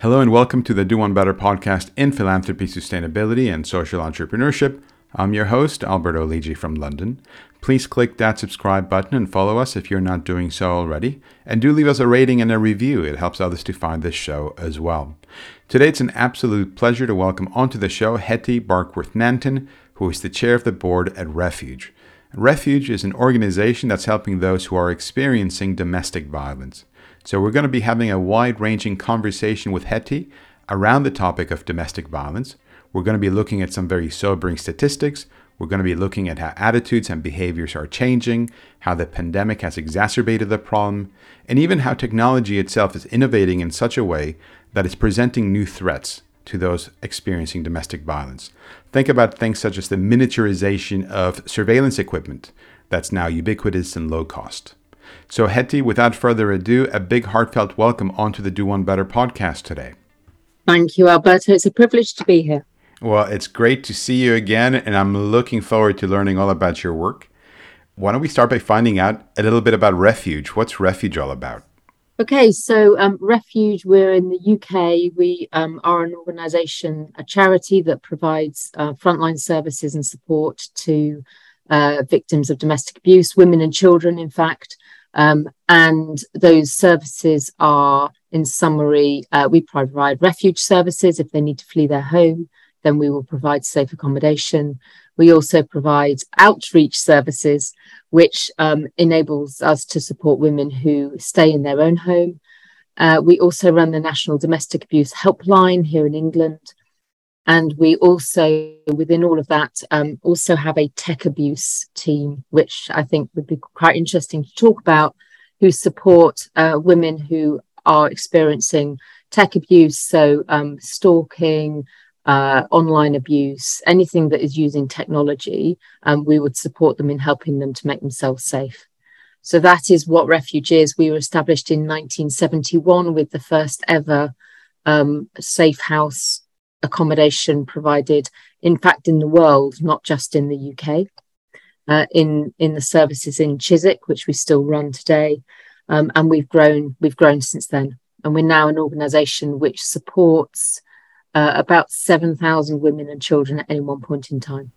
Hello and welcome to the Do One Better podcast in philanthropy, sustainability, and social entrepreneurship. I'm your host, Alberto Lidji from London. Please click that subscribe button and follow us if you're not doing so already. And do leave us a rating and a review, it helps others to find this show as well. Today, it's an absolute pleasure to welcome onto the show Hetti Barkworth-Nanton, who is the chair of the board at Refuge. Refuge is an organization that's helping those who are experiencing domestic violence. So, we're going to be having a wide ranging conversation with Hetti around the topic of domestic violence. We're going to be looking at some very sobering statistics. We're going to be looking at how attitudes and behaviors are changing, how the pandemic has exacerbated the problem, and even how technology itself is innovating in such a way that it's presenting new threats to those experiencing domestic violence. Think about things such as the miniaturization of surveillance equipment that's now ubiquitous and low cost. So, Hetti, without further ado, a big heartfelt welcome onto the Do One Better podcast today. Thank you, Alberto. It's a privilege to be here. Well, it's great to see you again, and I'm looking forward to learning all about your work. Why don't we start by finding out a little bit about Refuge? What's Refuge all about? Okay, so um, Refuge, we're in the UK. We um, are an organisation, a charity that provides uh, frontline services and support to uh, victims of domestic abuse, women and children, in fact. Um, and those services are, in summary, uh, we provide refuge services if they need to flee their home, then we will provide safe accommodation. We also provide outreach services, which um, enables us to support women who stay in their own home. Uh, we also run the National Domestic Abuse Helpline here in England. And we also, within all of that, um, also have a tech abuse team, which I think would be quite interesting to talk about, who support uh, women who are experiencing tech abuse, so um, stalking, uh, online abuse, anything that is using technology, um, we would support them in helping them to make themselves safe. So that is what Refuge is. We were established in 1971 with the first ever um, safe house accommodation provided, in fact, in the world, not just in the UK, uh, in in the services in Chiswick, which we still run today, um, and we've grown we've grown since then, and we're now an organisation which supports uh, about seven thousand women and children at any one point in time.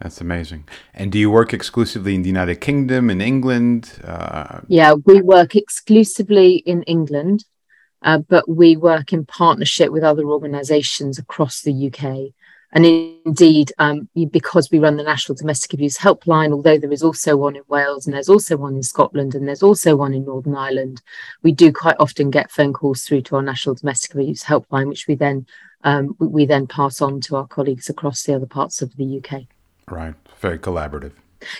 That's amazing. And do you work exclusively in the United Kingdom, in England? Uh... Yeah, we work exclusively in England. Uh, but we work in partnership with other organisations across the UK. And indeed, um, because we run the National Domestic Abuse Helpline, although there is also one in Wales and there's also one in Scotland and there's also one in Northern Ireland, we do quite often get phone calls through to our National Domestic Abuse Helpline, which we then um, we then pass on to our colleagues across the other parts of the UK. Right, very collaborative.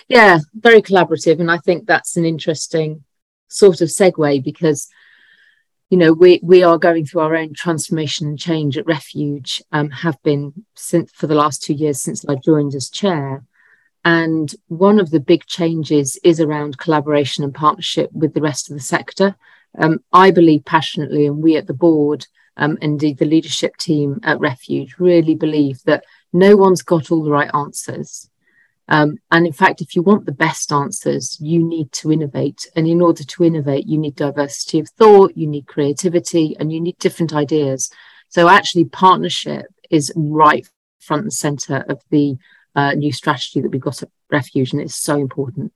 Yeah, very collaborative, and I think that's an interesting sort of segue because you know we we are going through our own transformation and change at refuge um, have been since for the last two years since i joined as chair. And one of the big changes is around collaboration and partnership with the rest of the sector. Um, i believe passionately and we at the board um, indeed the leadership team at refuge really believe that no one's got all the right answers um, and in fact, if you want the best answers, you need to innovate. And in order to innovate, you need diversity of thought, you need creativity, and you need different ideas. So, actually, partnership is right front and center of the uh, new strategy that we've got at Refuge, and it's so important.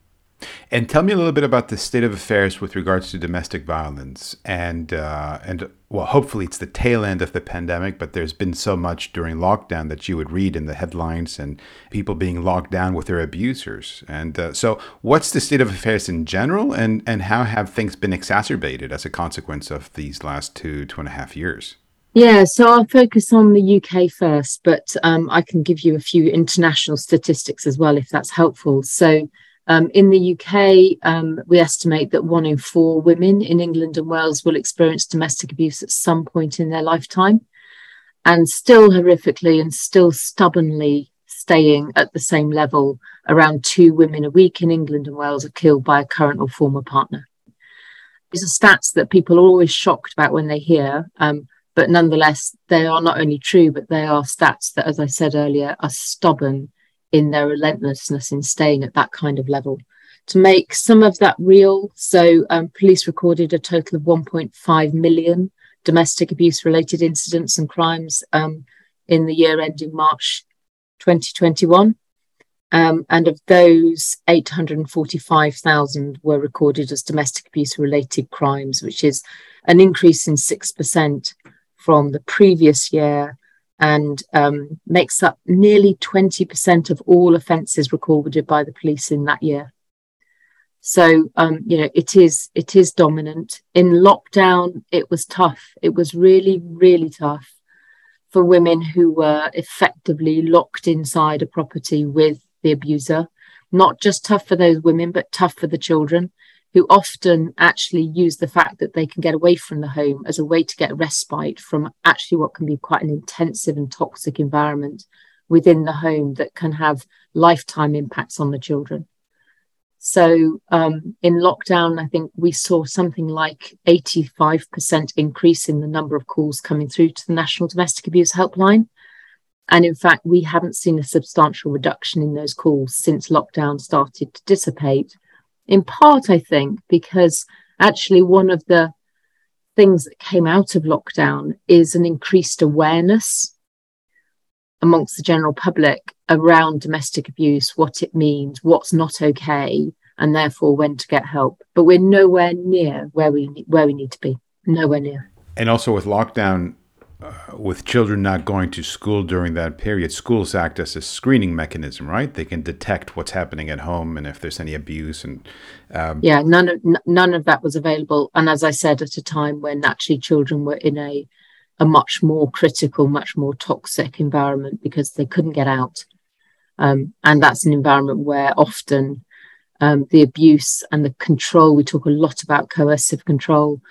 And tell me a little bit about the state of affairs with regards to domestic violence, and uh, and well, hopefully it's the tail end of the pandemic, but there's been so much during lockdown that you would read in the headlines and people being locked down with their abusers. And uh, so, what's the state of affairs in general, and and how have things been exacerbated as a consequence of these last two two and a half years? Yeah, so I'll focus on the UK first, but um, I can give you a few international statistics as well if that's helpful. So um, in the UK, um, we estimate that one in four women in England and Wales will experience domestic abuse at some point in their lifetime. And still horrifically and still stubbornly staying at the same level, around two women a week in England and Wales are killed by a current or former partner. These are stats that people are always shocked about when they hear, um, but nonetheless, they are not only true, but they are stats that, as I said earlier, are stubborn in their relentlessness in staying at that kind of level. To make some of that real, so um, police recorded a total of 1.5 million domestic abuse related incidents and crimes um, in the year ending March 2021. Um, and of those, 845,000 were recorded as domestic abuse related crimes, which is an increase in 6% from the previous year and um, makes up nearly 20% of all offences recorded by the police in that year. So um, you know it is it is dominant. In lockdown, it was tough. It was really really tough for women who were effectively locked inside a property with the abuser. Not just tough for those women, but tough for the children who often actually use the fact that they can get away from the home as a way to get respite from actually what can be quite an intensive and toxic environment within the home that can have lifetime impacts on the children. So um, in lockdown, I think we saw something like 85% increase in the number of calls coming through to the National Domestic Abuse Helpline. And in fact, we haven't seen a substantial reduction in those calls since lockdown started to dissipate. In part, I think, because actually one of the things that came out of lockdown is an increased awareness amongst the general public around domestic abuse, what it means, what's not okay, and therefore when to get help. But we're nowhere near where we where we need to be. Nowhere near. And also with lockdown, with children not going to school during that period, schools act as a screening mechanism, right? They can detect what's happening at home and if there's any abuse. And um, yeah, none of none of that was available. And as I said, at a time when actually children were in a a much more critical, much more toxic environment because they couldn't get out. Um, and that's an environment where often um, the abuse and the control, we talk a lot about coercive control,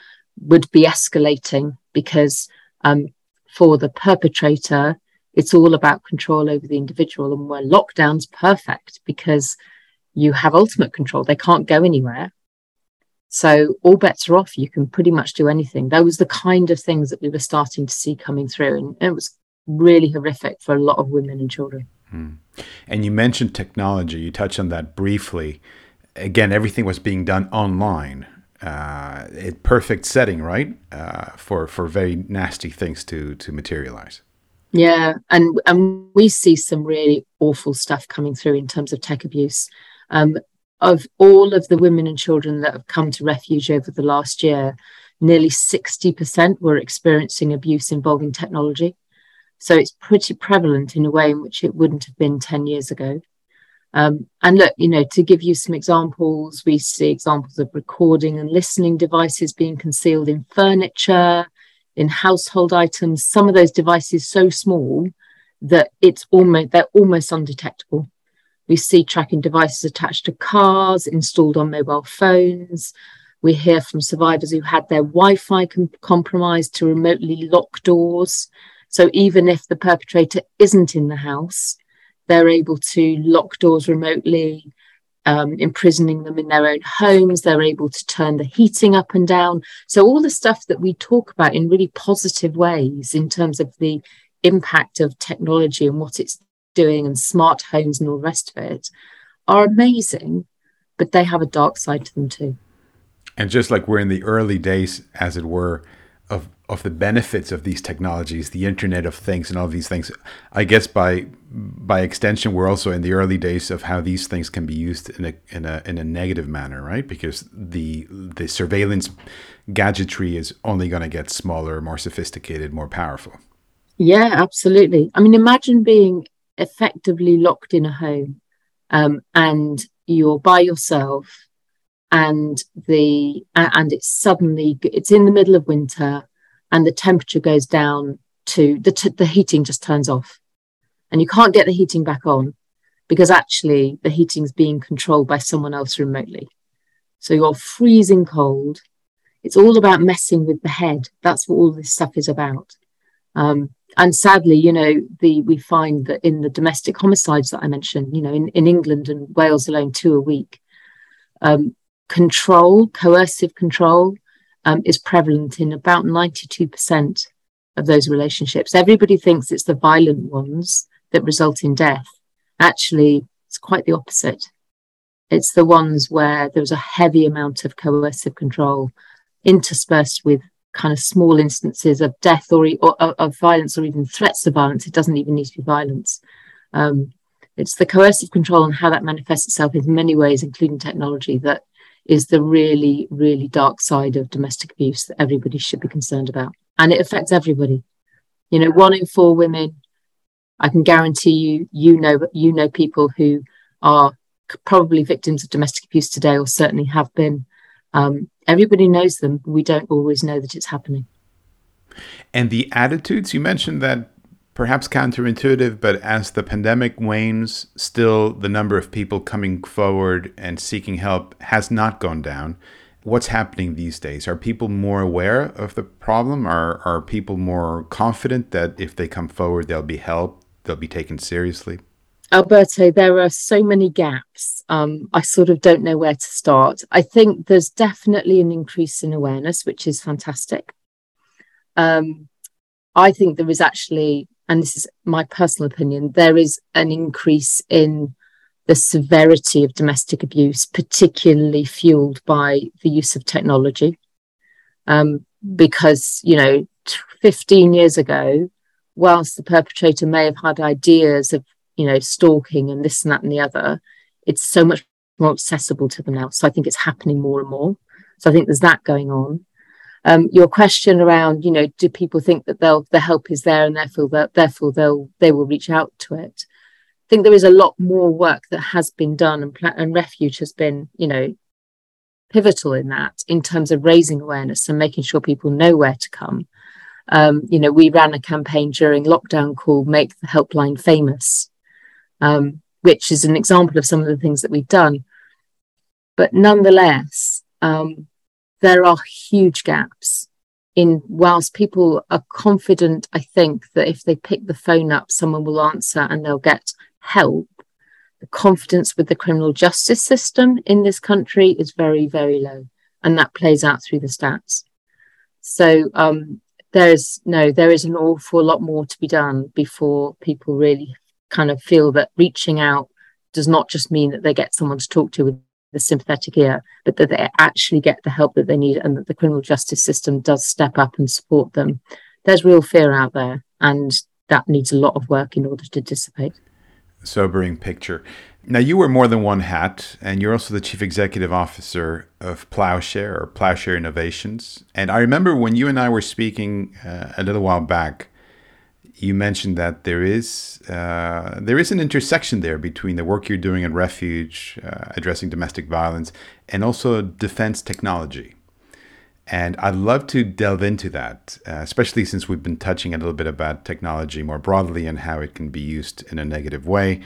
would be escalating because um, for the perpetrator, it's all about control over the individual. And where lockdown's perfect because you have ultimate control. They can't go anywhere. So all bets are off. You can pretty much do anything. That was the kind of things that we were starting to see coming through. And it was really horrific for a lot of women and children. Hmm. And you mentioned technology. You touched on that briefly. Again, everything was being done online. Uh, a perfect setting, right, uh, for for very nasty things to to materialize. Yeah, and and we see some really awful stuff coming through in terms of tech abuse. Um, of all of the women and children that have come to refuge over the last year, nearly 60% were experiencing abuse involving technology. So it's pretty prevalent in a way in which it wouldn't have been 10 years ago. Um, and look, you know, to give you some examples, we see examples of recording and listening devices being concealed in furniture, in household items. Some of those devices so small that it's almost they're almost undetectable. We see tracking devices attached to cars, installed on mobile phones. We hear from survivors who had their Wi Fi com- compromised to remotely lock doors. So even if the perpetrator isn't in the house, they're able to lock doors remotely, um, imprisoning them in their own homes. They're able to turn the heating up and down. So, all the stuff that we talk about in really positive ways in terms of the impact of technology and what it's doing and smart homes and all the rest of it are amazing, but they have a dark side to them too. And just like we're in the early days, as it were, of of the benefits of these technologies, the Internet of Things, and all these things, I guess by by extension, we're also in the early days of how these things can be used in a in a in a negative manner, right? Because the the surveillance gadgetry is only going to get smaller, more sophisticated, more powerful. Yeah, absolutely. I mean, imagine being effectively locked in a home um, and you're by yourself and the and it's suddenly it's in the middle of winter and the temperature goes down to the t- the heating just turns off. And you can't get the heating back on because actually the heating's being controlled by someone else remotely. So you're freezing cold. It's all about messing with the head. That's what all this stuff is about. Um, and sadly, you know, the we find that in the domestic homicides that I mentioned, you know, in, in England and Wales alone, two a week, um, control, coercive control, um, is prevalent in about 92% of those relationships. Everybody thinks it's the violent ones that result in death. Actually, it's quite the opposite. It's the ones where there's a heavy amount of coercive control interspersed with kind of small instances of death or, or of violence or even threats of violence. It doesn't even need to be violence. Um, it's the coercive control and how that manifests itself in many ways, including technology, that is the really, really dark side of domestic abuse that everybody should be concerned about. And it affects everybody. You know, one in four women, I can guarantee you, you know, you know people who are probably victims of domestic abuse today, or certainly have been. Um, everybody knows them, we don't always know that it's happening. And the attitudes you mentioned that perhaps counterintuitive, but as the pandemic wanes, still the number of people coming forward and seeking help has not gone down. What's happening these days? Are people more aware of the problem? Are, are people more confident that if they come forward, they'll be helped, they'll be taken seriously? Alberto, there are so many gaps. Um, I sort of don't know where to start. I think there's definitely an increase in awareness, which is fantastic. Um, I think there is actually, and this is my personal opinion, there is an increase in the severity of domestic abuse, particularly fueled by the use of technology. Um, because, you know, 15 years ago, whilst the perpetrator may have had ideas of you know, stalking and this and that and the other, it's so much more accessible to them now. So I think it's happening more and more. So I think there's that going on. Um, your question around, you know, do people think that they'll the help is there and therefore that therefore they'll they will reach out to it? I think there is a lot more work that has been done, and, and Refuge has been, you know, pivotal in that in terms of raising awareness and making sure people know where to come. Um, you know, we ran a campaign during lockdown called "Make the Helpline Famous," um, which is an example of some of the things that we've done. But nonetheless, um, there are huge gaps in whilst people are confident, I think that if they pick the phone up, someone will answer and they'll get help. The confidence with the criminal justice system in this country is very, very low. And that plays out through the stats. So um, there's no, there is an awful lot more to be done before people really kind of feel that reaching out does not just mean that they get someone to talk to with a sympathetic ear, but that they actually get the help that they need and that the criminal justice system does step up and support them. There's real fear out there, and that needs a lot of work in order to dissipate. Sobering picture. Now, you wear more than one hat, and you're also the chief executive officer of Ploughshare or Ploughshare Innovations. And I remember when you and I were speaking uh, a little while back, you mentioned that there is uh, there is an intersection there between the work you're doing at Refuge, uh, addressing domestic violence, and also defense technology. And I'd love to delve into that, uh, especially since we've been touching a little bit about technology more broadly and how it can be used in a negative way.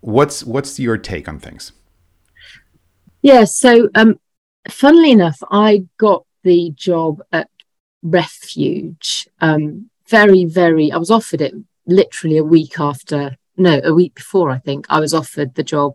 What's what's your take on things? Yeah, so um, funnily enough, I got the job at Refuge um, very, very, I was offered it literally a week after, no, a week before, I think, I was offered the job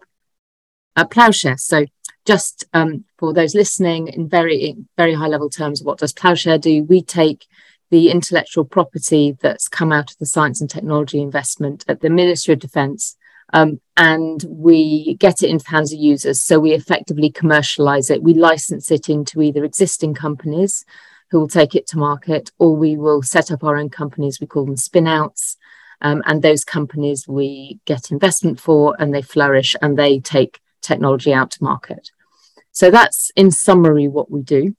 at Ploughshare. So just um, for those listening in very, very high level terms, what does Ploughshare do? We take the intellectual property that's come out of the science and technology investment at the Ministry of Defence um, and we get it into the hands of users. So we effectively commercialize it. We license it into either existing companies who will take it to market, or we will set up our own companies. We call them spinouts. Um, and those companies we get investment for and they flourish and they take technology out to market. So that's in summary what we do.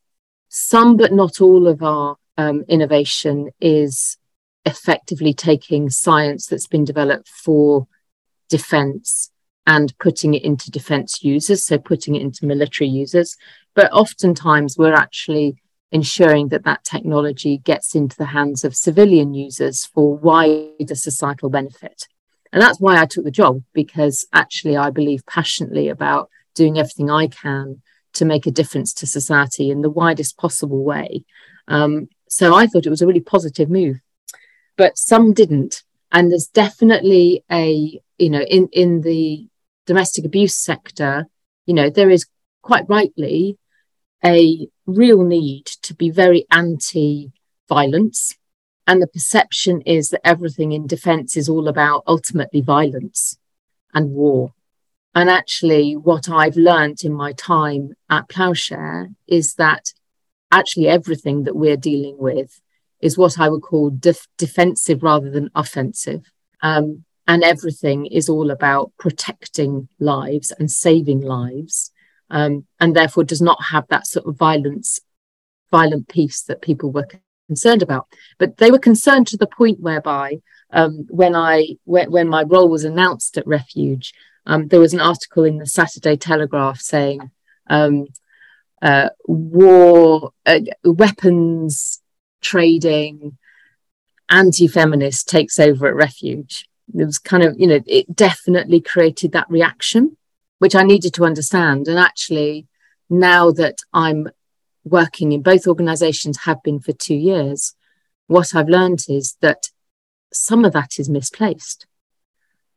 Some, but not all of our um, innovation is effectively taking science that's been developed for defense and putting it into defense users, so putting it into military users. But oftentimes we're actually ensuring that that technology gets into the hands of civilian users for wider societal benefit. And that's why I took the job, because actually I believe passionately about doing everything I can to make a difference to society in the widest possible way. Um, so I thought it was a really positive move, but some didn't. And there's definitely a, you know, in, in the domestic abuse sector, you know, there is quite rightly a real need to be very anti violence. And the perception is that everything in defense is all about ultimately violence and war. And actually, what I've learned in my time at Ploughshare is that actually everything that we're dealing with is what I would call def- defensive rather than offensive. Um, and everything is all about protecting lives and saving lives, um, and therefore does not have that sort of violence, violent piece that people were concerned about. But they were concerned to the point whereby um, when I when, when, my role was announced at Refuge, um, there was an article in the Saturday Telegraph saying um, uh, war uh, weapons trading anti-feminist takes over at Refuge. It was kind of you know it definitely created that reaction, which I needed to understand. And actually, now that I'm working in both organizations have been for two years, what I've learned is that some of that is misplaced.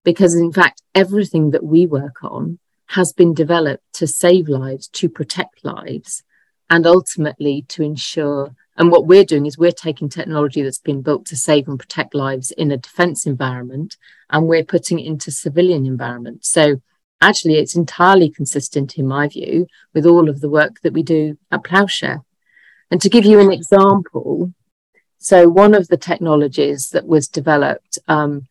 Because in fact, everything that we work on has been developed to save lives, to protect lives, and ultimately to ensure. And what we're doing is we're taking technology that's been built to save and protect lives in a defense environment, and we're putting it into civilian environment. So actually it's entirely consistent in my view with all of the work that we do at Ploughshare. And to give you an example, so one of the technologies that was developed um,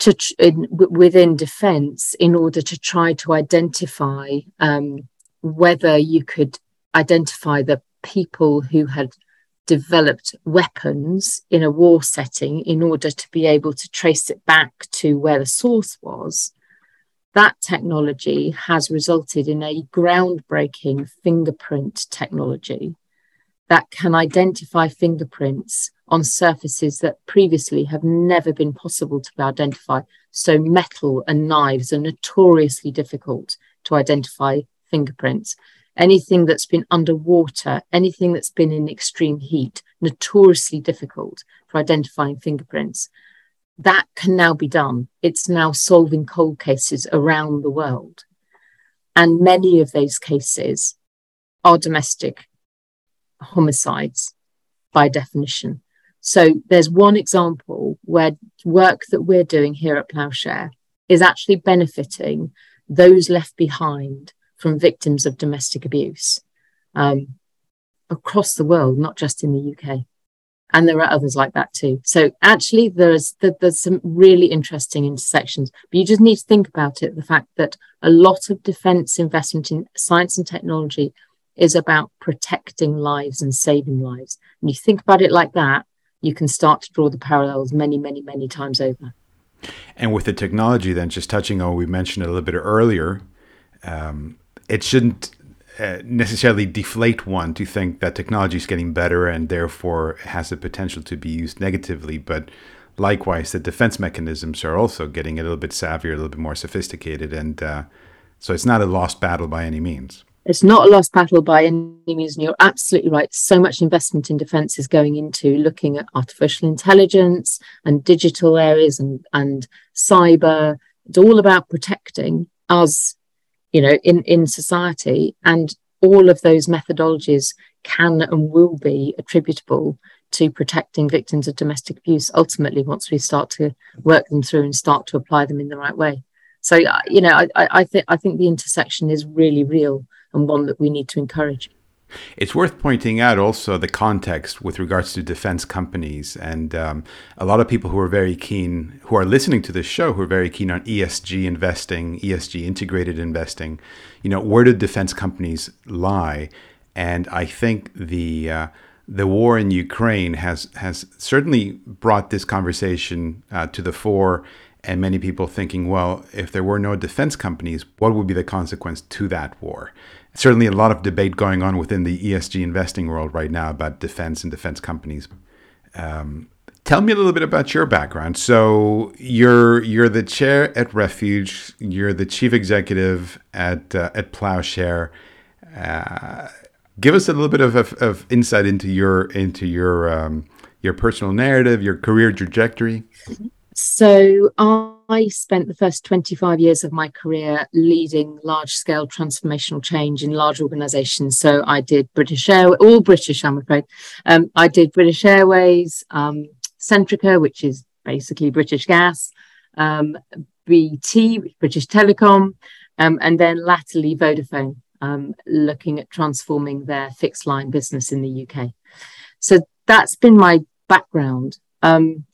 to in, within defence in order to try to identify um, whether you could identify the people who had developed weapons in a war setting in order to be able to trace it back to where the source was that technology has resulted in a groundbreaking fingerprint technology that can identify fingerprints on surfaces that previously have never been possible to identify. So, metal and knives are notoriously difficult to identify fingerprints. Anything that's been underwater, anything that's been in extreme heat, notoriously difficult for identifying fingerprints that can now be done. It's now solving cold cases around the world. And many of those cases are domestic homicides by definition. So there's one example where work that we're doing here at Ploughshare is actually benefiting those left behind from victims of domestic abuse um, across the world, not just in the UK and there are others like that too. So actually there's there's some really interesting intersections but you just need to think about it the fact that a lot of defense investment in science and technology is about protecting lives and saving lives. And you think about it like that you can start to draw the parallels many many many times over. And with the technology then just touching on we mentioned a little bit earlier um, it shouldn't uh, necessarily deflate one to think that technology is getting better and therefore has the potential to be used negatively. But likewise, the defense mechanisms are also getting a little bit savvier, a little bit more sophisticated. And uh, so it's not a lost battle by any means. It's not a lost battle by any means. And you're absolutely right. So much investment in defense is going into looking at artificial intelligence and digital areas and, and cyber. It's all about protecting us you know, in, in society. And all of those methodologies can and will be attributable to protecting victims of domestic abuse ultimately once we start to work them through and start to apply them in the right way. So, uh, you know, I, I, think I think the intersection is really real and one that we need to encourage. It's worth pointing out also the context with regards to defense companies. And um, a lot of people who are very keen, who are listening to this show, who are very keen on ESG investing, ESG integrated investing, you know, where do defense companies lie? And I think the uh, the war in Ukraine has has certainly brought this conversation uh, to the fore, and many people thinking, well, if there were no defense companies, what would be the consequence to that war? certainly a lot of debate going on within the ESG investing world right now about defense and defense companies. Um, tell me a little bit about your background. So you're you're the chair at Refuge. You're the chief executive at uh, at Ploughshare. Uh, give us a little bit of, of, of, insight into your into your um, your personal narrative, your career trajectory. So I spent the first 25 years of my career leading large scale transformational change in large organizations. So I did British Airways, all British, I'm afraid. Um, I did British Airways, um, Centrica, which is basically British Gas, um, BT, British Telecom, um, and then latterly Vodafone. um, looking at transforming their fixed line business in the UK. So that's been my background. Um,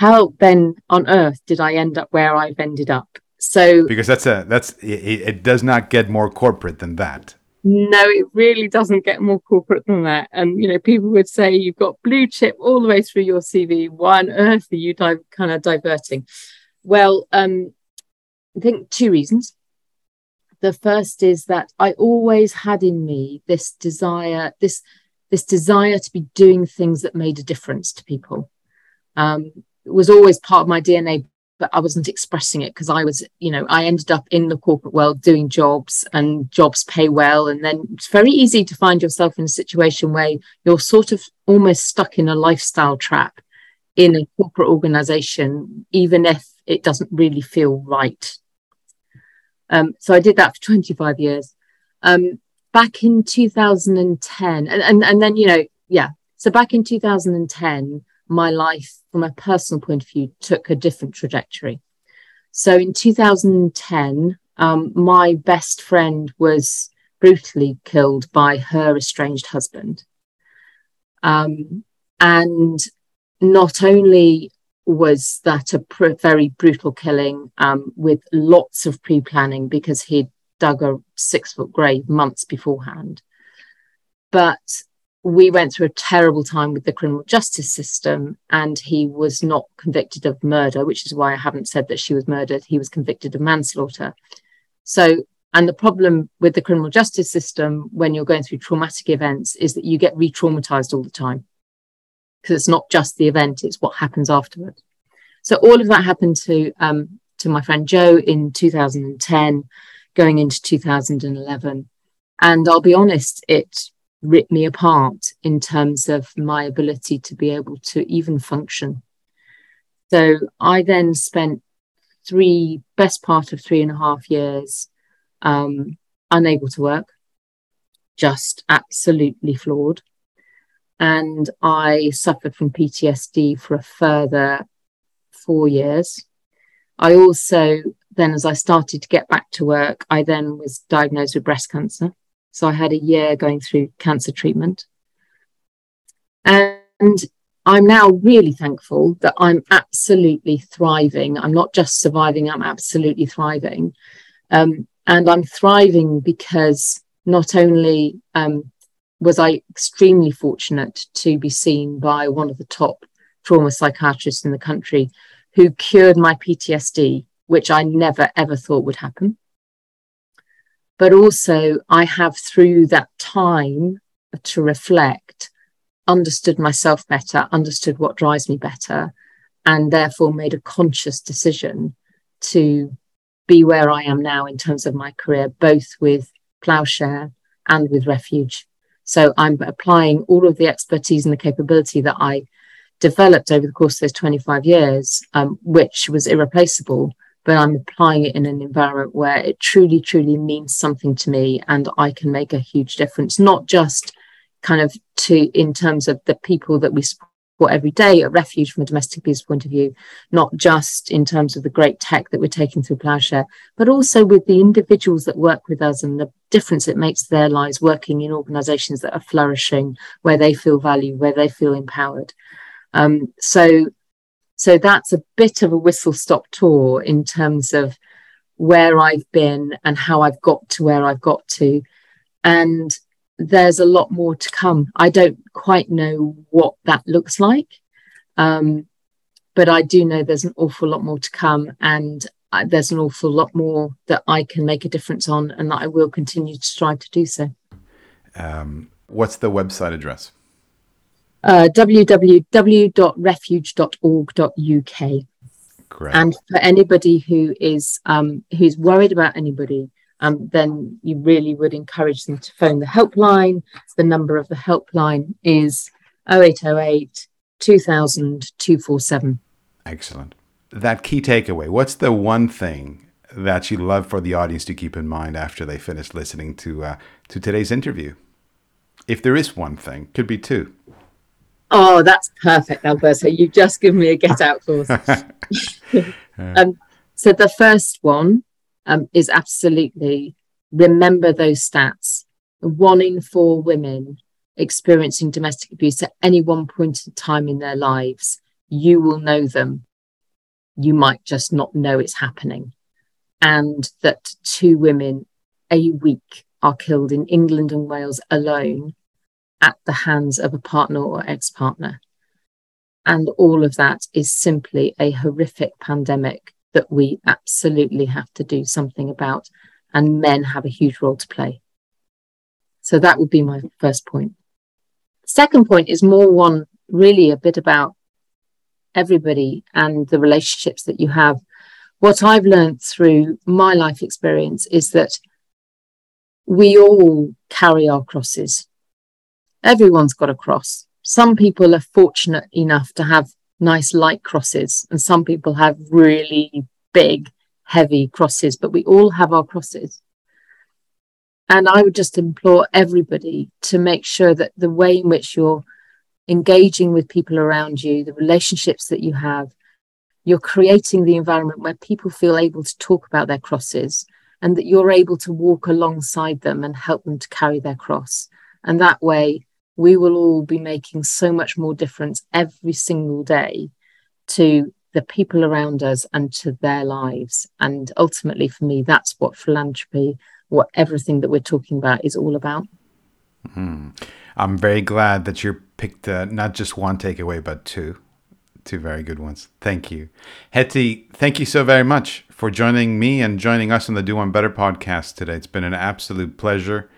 how then on earth did I end up where I've ended up? So because that's a that's it, it does not get more corporate than that. No, it really doesn't get more corporate than that. And you know, people would say you've got blue chip all the way through your CV. Why on earth are you di- kind of diverting? Well, um, I think two reasons. The first is that I always had in me this desire, this this desire to be doing things that made a difference to people. Um, was always part of my DNA, but I wasn't expressing it because I was, you know, I ended up in the corporate world doing jobs and jobs pay well. And then it's very easy to find yourself in a situation where you're sort of almost stuck in a lifestyle trap in a corporate organization, even if it doesn't really feel right. Um, so I did that for 25 years. Um, back in 2010, and, and, and then, you know, yeah. So back in 2010, my life from a personal point of view took a different trajectory. So in 2010, um, my best friend was brutally killed by her estranged husband. Um, and not only was that a pr- very brutal killing um, with lots of pre planning because he'd dug a six foot grave months beforehand. But we went through a terrible time with the criminal justice system, and he was not convicted of murder, which is why I haven't said that she was murdered. He was convicted of manslaughter. So, and the problem with the criminal justice system when you're going through traumatic events is that you get re traumatized all the time because it's not just the event, it's what happens afterwards. So, all of that happened to, um, to my friend Joe in 2010 going into 2011. And I'll be honest, it ripped me apart in terms of my ability to be able to even function. So I then spent three, best part of three and a half years, um, unable to work, just absolutely flawed. And I suffered from PTSD for a further four years. I also then as I started to get back to work, I then was diagnosed with breast cancer. So I had a year going through cancer treatment. And I'm now really thankful that I'm absolutely thriving. I'm not just surviving, I'm absolutely thriving. Um, and I'm thriving because not only um, was I extremely fortunate to be seen by one of the top trauma psychiatrists in the country who cured my PTSD which I never ever thought would happen. But also, I have through that time to reflect, understood myself better, understood what drives me better, and therefore made a conscious decision to be where I am now in terms of my career, both with Ploughshare and with Refuge. So I'm applying all of the expertise and the capability that I developed over the course of those 25 years, um, which was irreplaceable, but I'm applying it in an environment where it truly, truly means something to me and I can make a huge difference, not just kind of to in terms of the people that we support every day at Refuge from a domestic abuse point of view, not just in terms of the great tech that we're taking through Ploughshare, but also with the individuals that work with us and the difference it makes their lives working in organizations that are flourishing, where they feel valued, where they feel empowered. Um, so so that's a bit of a whistle stop tour in terms of where I've been and how I've got to where I've got to. And there's a lot more to come. I don't quite know what that looks like. Um, but I do know there's an awful lot more to come. And uh, there's an awful lot more that I can make a difference on and that I will continue to strive to do so. Um, what's the website address? Uh, www.refuge.org.uk. Great. And for anybody who is um, who's worried about anybody, um, then you really would encourage them to phone the helpline. The number of the helpline is 0808 2000 247. Excellent. That key takeaway, what's the one thing that you'd love for the audience to keep in mind after they finish listening to uh, to today's interview? If there is one thing, could be two. Oh, that's perfect, Alberto. You've just given me a get out clause. um, so the first one um, is absolutely remember those stats. One in four women experiencing domestic abuse at any one point in time in their lives, you will know them. You might just not know it's happening. And that two women a week are killed in England and Wales alone at the hands of a partner or ex partner. And all of that is simply a horrific pandemic that we absolutely have to do something about. And men have a huge role to play. So that would be my first point. Second point is more one really a bit about everybody and the relationships that you have. What I've learned through my life experience is that we all carry our crosses. Everyone's got a cross. Some people are fortunate enough to have nice light crosses, and some people have really big, heavy crosses, but we all have our crosses. And I would just implore everybody to make sure that the way in which you're engaging with people around you, the relationships that you have, you're creating the environment where people feel able to talk about their crosses and that you're able to walk alongside them and help them to carry their cross. And that way, we will all be making so much more difference every single day to the people around us and to their lives. And ultimately, for me, that's what philanthropy, what everything that we're talking about is all about. Mm. I'm very glad that you picked uh, not just one takeaway, but two. Two very good ones. Thank you. Hetti, thank you so very much for joining me and joining us on the Do One Better podcast today. It's been an absolute pleasure.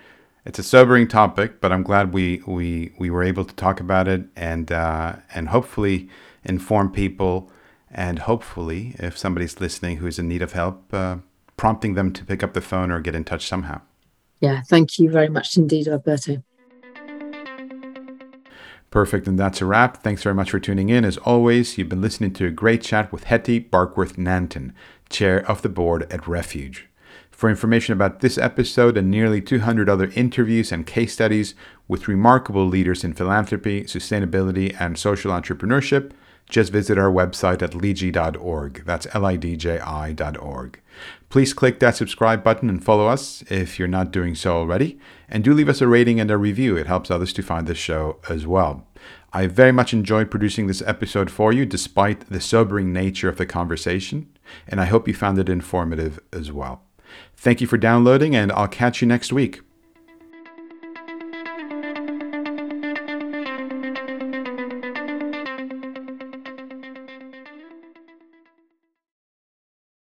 It's a sobering topic, but I'm glad we we we were able to talk about it and uh, and hopefully inform people and hopefully if somebody's listening who's in need of help, uh, prompting them to pick up the phone or get in touch somehow. Yeah, thank you very much indeed, Alberto. Perfect, and that's a wrap. Thanks very much for tuning in. As always, you've been listening to a great chat with Hetti Barkworth-Nanton, Chair of the Board at Refuge. For information about this episode and nearly 200 other interviews and case studies with remarkable leaders in philanthropy, sustainability, and social entrepreneurship, just visit our website at lidji.org. That's L I D J I.org. Please click that subscribe button and follow us if you're not doing so already. And do leave us a rating and a review, it helps others to find the show as well. I very much enjoyed producing this episode for you, despite the sobering nature of the conversation, and I hope you found it informative as well. Thank you for downloading, and I'll catch you next week.